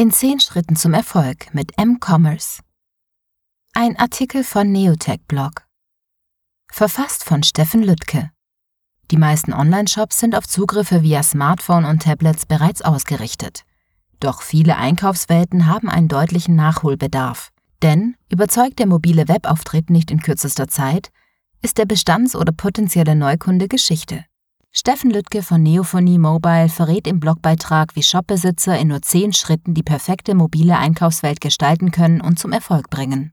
In 10 Schritten zum Erfolg mit M-Commerce. Ein Artikel von Neotech Blog. Verfasst von Steffen Lüttke. Die meisten Online-Shops sind auf Zugriffe via Smartphone und Tablets bereits ausgerichtet. Doch viele Einkaufswelten haben einen deutlichen Nachholbedarf. Denn überzeugt der mobile Webauftritt nicht in kürzester Zeit, ist der Bestands- oder potenzielle Neukunde Geschichte. Steffen Lüttke von Neophonie Mobile verrät im Blogbeitrag, wie Shopbesitzer in nur zehn Schritten die perfekte mobile Einkaufswelt gestalten können und zum Erfolg bringen.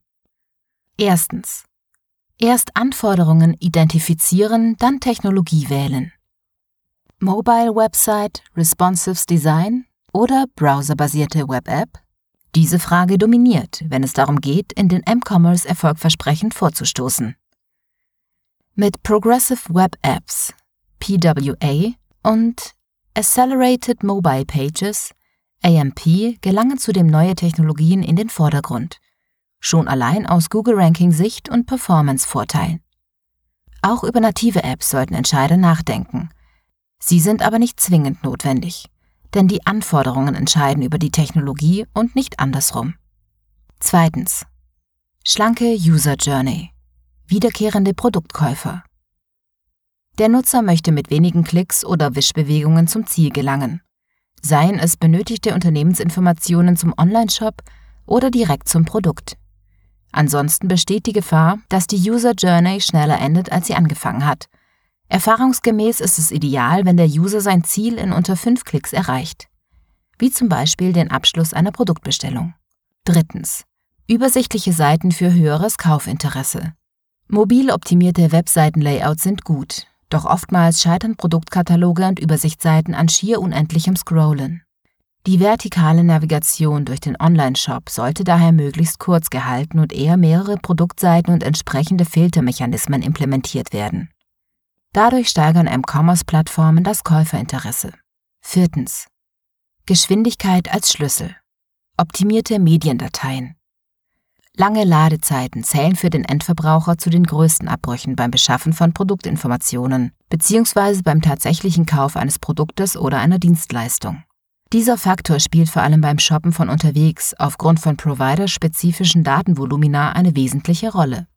Erstens. Erst Anforderungen identifizieren, dann Technologie wählen. Mobile Website, Responsives Design oder browserbasierte Web-App? Diese Frage dominiert, wenn es darum geht, in den M-Commerce erfolgversprechend vorzustoßen. Mit Progressive Web Apps, PWA und Accelerated Mobile Pages, AMP, gelangen zudem neue Technologien in den Vordergrund, schon allein aus Google-Ranking-Sicht und Performance-Vorteilen. Auch über native Apps sollten Entscheider nachdenken. Sie sind aber nicht zwingend notwendig denn die Anforderungen entscheiden über die Technologie und nicht andersrum. Zweitens. Schlanke User Journey. Wiederkehrende Produktkäufer. Der Nutzer möchte mit wenigen Klicks oder Wischbewegungen zum Ziel gelangen. Seien es benötigte Unternehmensinformationen zum Onlineshop oder direkt zum Produkt. Ansonsten besteht die Gefahr, dass die User Journey schneller endet, als sie angefangen hat Erfahrungsgemäß ist es ideal, wenn der User sein Ziel in unter fünf Klicks erreicht, wie zum Beispiel den Abschluss einer Produktbestellung. Drittens. Übersichtliche Seiten für höheres Kaufinteresse. Mobil optimierte Webseitenlayouts sind gut, doch oftmals scheitern Produktkataloge und Übersichtsseiten an schier unendlichem Scrollen. Die vertikale Navigation durch den Online-Shop sollte daher möglichst kurz gehalten und eher mehrere Produktseiten und entsprechende Filtermechanismen implementiert werden. Dadurch steigern M-Commerce-Plattformen das Käuferinteresse. Viertens. Geschwindigkeit als Schlüssel. Optimierte Mediendateien. Lange Ladezeiten zählen für den Endverbraucher zu den größten Abbrüchen beim Beschaffen von Produktinformationen bzw. beim tatsächlichen Kauf eines Produktes oder einer Dienstleistung. Dieser Faktor spielt vor allem beim Shoppen von unterwegs aufgrund von providerspezifischen Datenvolumina eine wesentliche Rolle.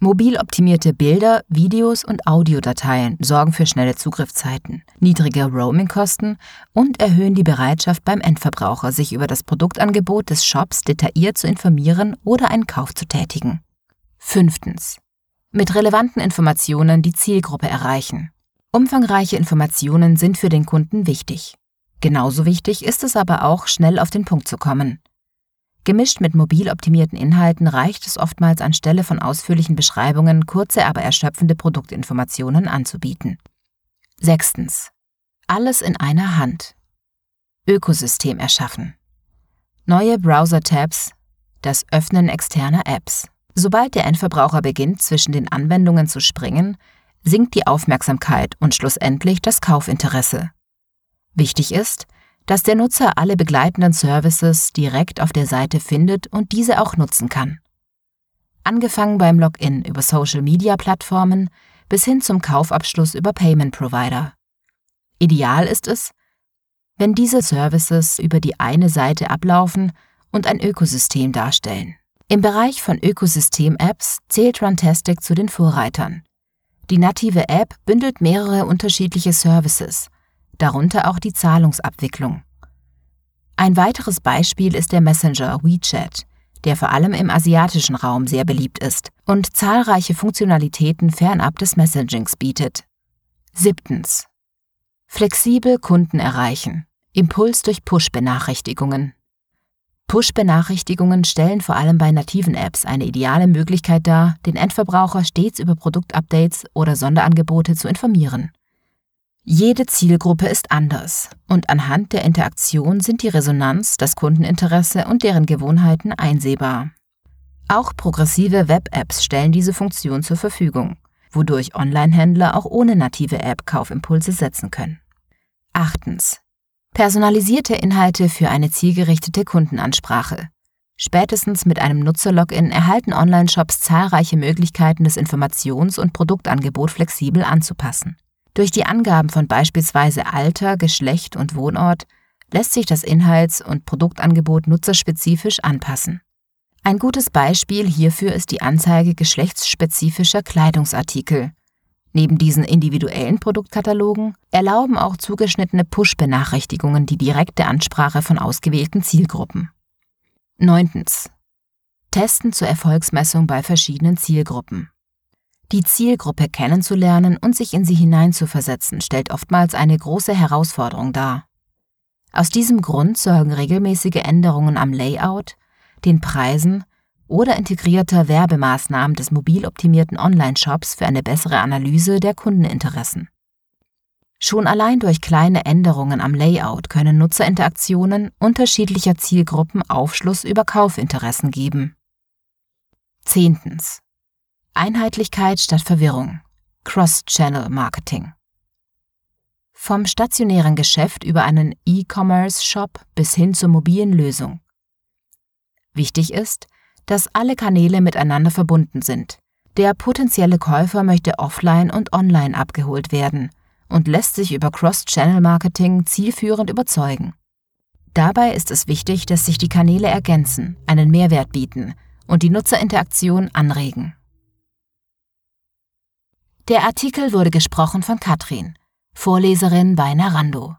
Mobil optimierte Bilder, Videos und Audiodateien sorgen für schnelle Zugriffszeiten, niedrige Roamingkosten und erhöhen die Bereitschaft beim Endverbraucher, sich über das Produktangebot des Shops detailliert zu informieren oder einen Kauf zu tätigen. Fünftens. Mit relevanten Informationen die Zielgruppe erreichen. Umfangreiche Informationen sind für den Kunden wichtig. Genauso wichtig ist es aber auch, schnell auf den Punkt zu kommen. Gemischt mit mobil optimierten Inhalten reicht es oftmals anstelle von ausführlichen Beschreibungen kurze, aber erschöpfende Produktinformationen anzubieten. Sechstens. Alles in einer Hand. Ökosystem erschaffen. Neue Browser-Tabs, das Öffnen externer Apps. Sobald der Endverbraucher beginnt, zwischen den Anwendungen zu springen, sinkt die Aufmerksamkeit und schlussendlich das Kaufinteresse. Wichtig ist, dass der Nutzer alle begleitenden Services direkt auf der Seite findet und diese auch nutzen kann. Angefangen beim Login über Social-Media-Plattformen bis hin zum Kaufabschluss über Payment-Provider. Ideal ist es, wenn diese Services über die eine Seite ablaufen und ein Ökosystem darstellen. Im Bereich von Ökosystem-Apps zählt Runtastic zu den Vorreitern. Die native App bündelt mehrere unterschiedliche Services – darunter auch die Zahlungsabwicklung. Ein weiteres Beispiel ist der Messenger WeChat, der vor allem im asiatischen Raum sehr beliebt ist und zahlreiche Funktionalitäten fernab des Messagings bietet. Siebtens. Flexibel Kunden erreichen. Impuls durch Push-Benachrichtigungen. Push-Benachrichtigungen stellen vor allem bei nativen Apps eine ideale Möglichkeit dar, den Endverbraucher stets über Produktupdates oder Sonderangebote zu informieren. Jede Zielgruppe ist anders und anhand der Interaktion sind die Resonanz, das Kundeninteresse und deren Gewohnheiten einsehbar. Auch progressive Web-Apps stellen diese Funktion zur Verfügung, wodurch Online-Händler auch ohne native App Kaufimpulse setzen können. Achtens. Personalisierte Inhalte für eine zielgerichtete Kundenansprache. Spätestens mit einem Nutzer-Login erhalten Online-Shops zahlreiche Möglichkeiten, das Informations- und Produktangebot flexibel anzupassen. Durch die Angaben von beispielsweise Alter, Geschlecht und Wohnort lässt sich das Inhalts- und Produktangebot nutzerspezifisch anpassen. Ein gutes Beispiel hierfür ist die Anzeige geschlechtsspezifischer Kleidungsartikel. Neben diesen individuellen Produktkatalogen erlauben auch zugeschnittene Push-Benachrichtigungen die direkte Ansprache von ausgewählten Zielgruppen. 9. Testen zur Erfolgsmessung bei verschiedenen Zielgruppen. Die Zielgruppe kennenzulernen und sich in sie hineinzuversetzen, stellt oftmals eine große Herausforderung dar. Aus diesem Grund sorgen regelmäßige Änderungen am Layout, den Preisen oder integrierter Werbemaßnahmen des mobil optimierten Online-Shops für eine bessere Analyse der Kundeninteressen. Schon allein durch kleine Änderungen am Layout können Nutzerinteraktionen unterschiedlicher Zielgruppen Aufschluss über Kaufinteressen geben. Zehntens. Einheitlichkeit statt Verwirrung. Cross-Channel Marketing. Vom stationären Geschäft über einen E-Commerce-Shop bis hin zur mobilen Lösung. Wichtig ist, dass alle Kanäle miteinander verbunden sind. Der potenzielle Käufer möchte offline und online abgeholt werden und lässt sich über Cross-Channel-Marketing zielführend überzeugen. Dabei ist es wichtig, dass sich die Kanäle ergänzen, einen Mehrwert bieten und die Nutzerinteraktion anregen. Der Artikel wurde gesprochen von Katrin, Vorleserin bei Narando.